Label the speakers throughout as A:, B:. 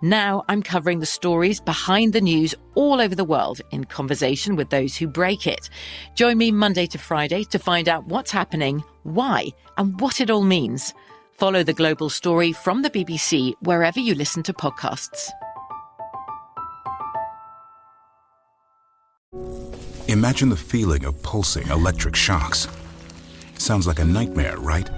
A: Now I'm covering the stories behind the news all over the world in conversation with those who break it. Join me Monday to Friday to find out what's happening, why, and what it all means. Follow the global story from the BBC wherever you listen to podcasts.
B: Imagine the feeling of pulsing electric shocks. Sounds like a nightmare, right?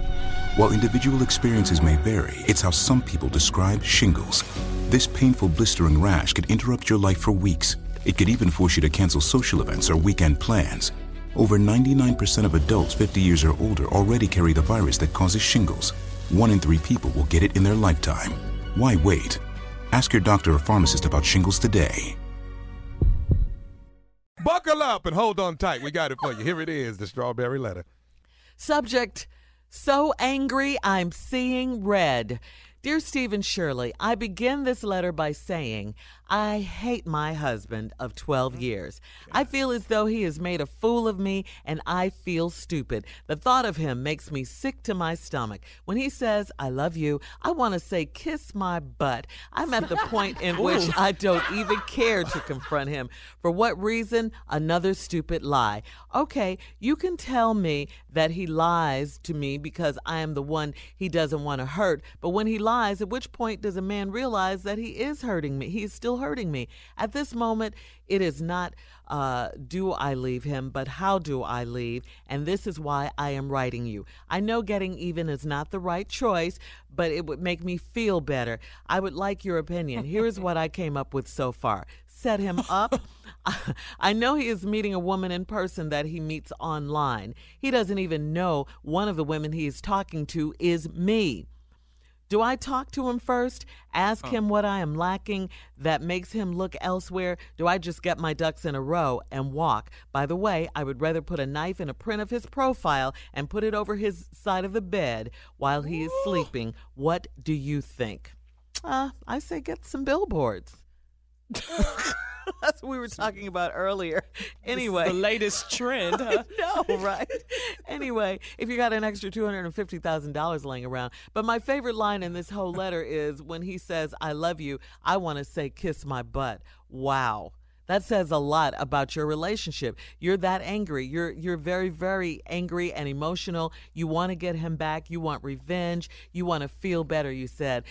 B: While individual experiences may vary, it's how some people describe shingles. This painful blistering rash could interrupt your life for weeks. It could even force you to cancel social events or weekend plans. Over 99% of adults 50 years or older already carry the virus that causes shingles. One in three people will get it in their lifetime. Why wait? Ask your doctor or pharmacist about shingles today.
C: Buckle up and hold on tight. We got it for you. Here it is the strawberry letter.
D: Subject So angry, I'm seeing red. Dear Stephen Shirley, I begin this letter by saying I hate my husband of 12 mm-hmm. years. I feel as though he has made a fool of me and I feel stupid. The thought of him makes me sick to my stomach. When he says, I love you, I want to say, kiss my butt. I'm at the point in which I don't even care to confront him. For what reason? Another stupid lie. Okay, you can tell me that he lies to me because I am the one he doesn't want to hurt, but when he lies, at which point does a man realize that he is hurting me? He's still hurting me. At this moment, it is not uh, do I leave him, but how do I leave? And this is why I am writing you. I know getting even is not the right choice, but it would make me feel better. I would like your opinion. Here is what I came up with so far set him up. I know he is meeting a woman in person that he meets online. He doesn't even know one of the women he is talking to is me. Do I talk to him first? Ask him what I am lacking that makes him look elsewhere? Do I just get my ducks in a row and walk? By the way, I would rather put a knife in a print of his profile and put it over his side of the bed while he is sleeping. What do you think? Uh, I say get some billboards. That's what we were talking about earlier. Anyway,
E: the latest trend. Huh?
D: no, right? Anyway, if you got an extra two hundred and fifty thousand dollars laying around, but my favorite line in this whole letter is when he says, "I love you." I want to say, "Kiss my butt." Wow. That says a lot about your relationship. You're that angry. You're you're very very angry and emotional. You want to get him back. You want revenge. You want to feel better, you said.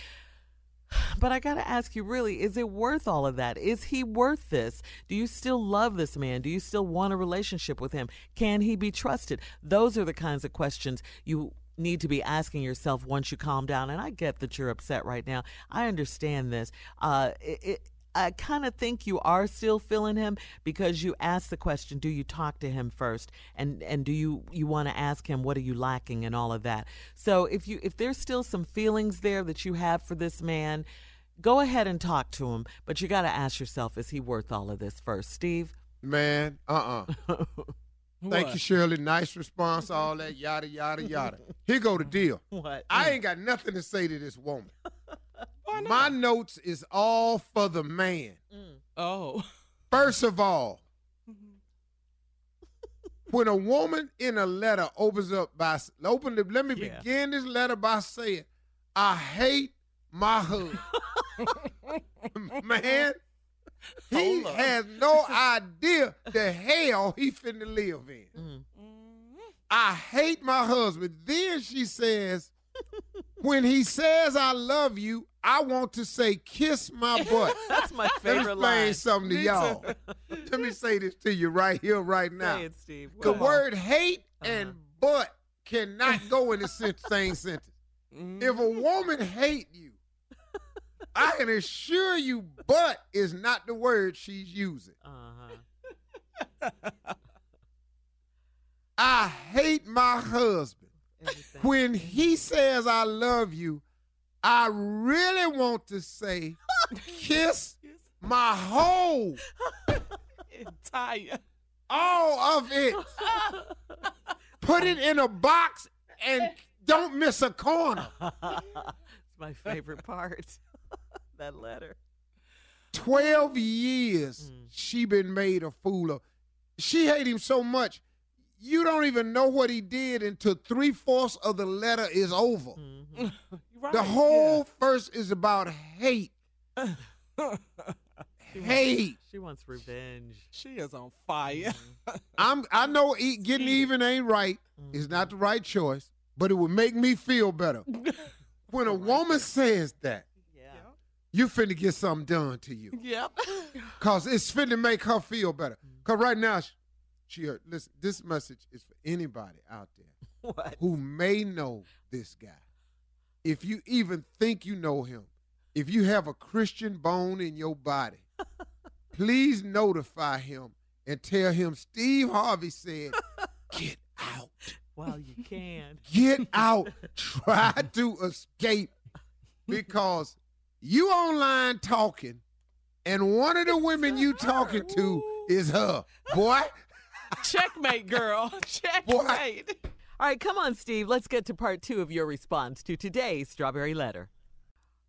D: But I got to ask you really, is it worth all of that? Is he worth this? Do you still love this man? Do you still want a relationship with him? Can he be trusted? Those are the kinds of questions you need to be asking yourself once you calm down. And I get that you're upset right now. I understand this. Uh, it, I kind of think you are still feeling him because you asked the question, do you talk to him first? And and do you you want to ask him what are you lacking and all of that. So if you if there's still some feelings there that you have for this man, go ahead and talk to him, but you got to ask yourself is he worth all of this first, Steve?
C: Man, uh uh Thank you, Shirley. Nice response, all that, yada, yada, yada. Here go the deal.
D: What?
C: I ain't got nothing to say to this woman. My notes is all for the man.
E: Oh.
C: First of all, when a woman in a letter opens up by open the, let me
D: Yeah.
C: begin this letter by saying, I hate my husband. Man, he has no idea the hell he finna live in. Mm-hmm. I hate my husband. Then she says, when he says I love you, I want to say kiss my butt.
D: That's my favorite line.
C: Let me explain something to y'all. Let me say this to you right here, right now.
D: Say it, Steve.
C: The word hate and
D: Uh-huh.
C: butt cannot go in the same sentence. If a woman hate you, I can assure you, butt is not the word she's using.
D: Uh-huh.
C: I hate my husband.
D: Everything.
C: When he says I love you, I really want to say kiss my whole,
E: Entire.
C: all of it. Put it in a box and don't miss a corner.
D: It's my favorite part. that letter.
C: 12 years mm. she been made a fool of. She hate him so much, you don't even know what he did until three-fourths of the letter is over. Mm-hmm.
E: Right.
C: The whole verse is about hate. hate.
D: She wants revenge.
E: She is on fire. Mm-hmm.
C: I'm I know e- getting even ain't right. It's not the right choice, but it would make me feel better. When a woman says that,
D: Yeah.
C: you finna get something done to you.
E: yep.
C: Cause it's finna make her feel better. Mm-hmm. Cause right now she, she heard listen, this message is for anybody out there
D: What?
C: who may know this guy. If you even think you know him, if you have a Christian bone in your body, please notify him and tell him Steve Harvey said, get out.
D: While you can.
C: Get out. Try to escape because you online talking and one of the women you talking to is her. Boy,
E: Checkmate, girl. Checkmate.
D: All right, come on, Steve. Let's get to part two of your response to today's strawberry letter.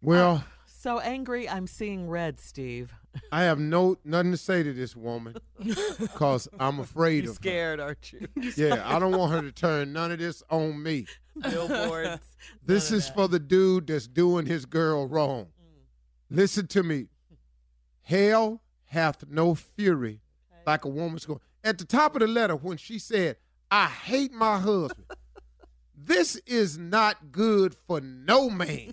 C: well, uh,
D: So angry, I'm seeing red, Steve.
C: I have no nothing to say to this woman because I'm afraid
D: You're
C: of
D: scared, aren't you?
C: Yeah, I don't want her to turn none of this on me.
D: Billboards.
C: This is
D: that.
C: for the dude that's doing his girl wrong. Mm. Listen to me. Hell hath no fury like a woman's going. At the top of the letter, when she said, I hate my husband, this is not good for no man.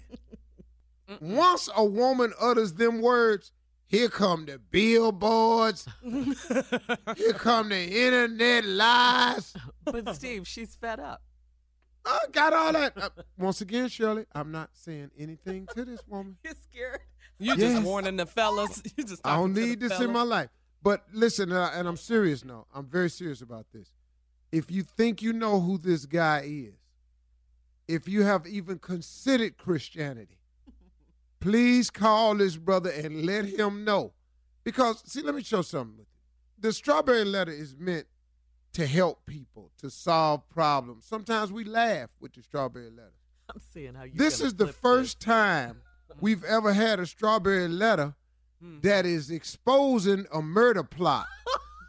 C: Once a woman utters them words, here come the billboards, here come the internet lies.
D: But Steve, she's fed up.
C: I got all that. Uh, once again, Shirley, I'm not saying anything to this woman.
D: You're scared.
E: You
C: Yes.
E: just warning the fellas. You just
C: I don't
E: talking to the
C: need this in my life. But listen, uh, and I'm serious now. I'm very serious about this. If you think you know who this guy is, if you have even considered Christianity, please call this brother and let him know. Because, see, let me show something with you. The strawberry letter is meant to help people, to solve problems. Sometimes we laugh with the strawberry letter.
D: I'm seeing how you.
C: This is the first time we've ever had a strawberry letter hmm. that is exposing a murder plot.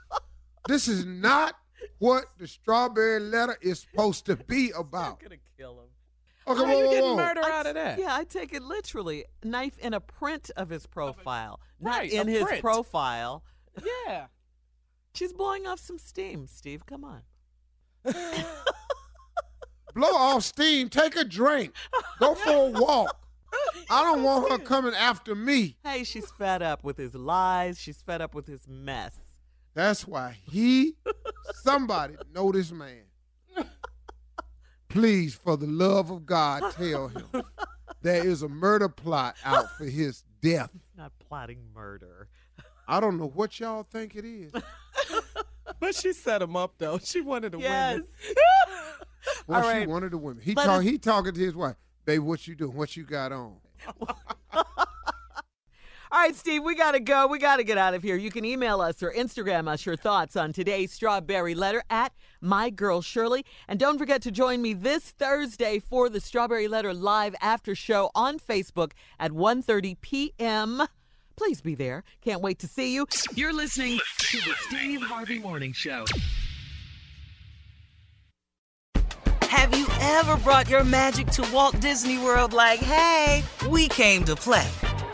C: this is not what the strawberry letter is supposed to be about.
D: I'm gonna kill him.
C: Okay,
E: How
C: whoa,
E: you
C: whoa,
E: getting
C: whoa.
E: murder out of that?
D: Yeah, I take it literally. Knife in a print of his profile, not
E: Right,
D: in his
E: print.
D: profile.
E: Yeah.
D: She's blowing off some steam, Steve. Come on.
C: Blow off steam, take a drink, go for a walk. I don't want her coming after me.
D: Hey, she's fed up with his lies. She's fed up with his mess.
C: That's why he, somebody, know this man. Please, for the love of God, tell him there is a murder plot out for his death.
D: Not plotting murder.
C: I don't know what y'all think it is.
E: But she set him up though. She wanted to
D: Yes.
E: win.
C: Well,
D: All
C: she
D: right.
C: wanted the women. He
D: Let
C: talk, he talking to his wife. Babe, what you doing? What you got on?
D: All right, Steve, we got to go. We got to get out of here. You can email us or Instagram us your thoughts on today's strawberry letter at my girl Shirley. And don't forget to join me this Thursday for the Strawberry Letter live after show on Facebook at 1:30 p.m. Please be there. Can't wait to see you.
F: You're listening to the Steve Harvey Morning Show. Have you ever brought your magic to Walt Disney World like, hey, we came to play?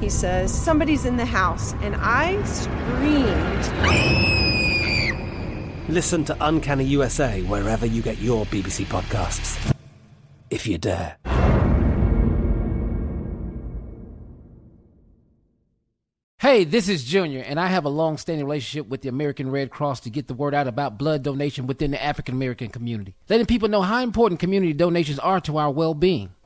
G: He says, Somebody's in the house. And I screamed.
H: Listen to Uncanny USA wherever you get your BBC podcasts, if you dare.
I: Hey, this is Junior, and I have a long standing relationship with the American Red Cross to get the word out about blood donation within the African American community, letting people know how important community donations are to our well being.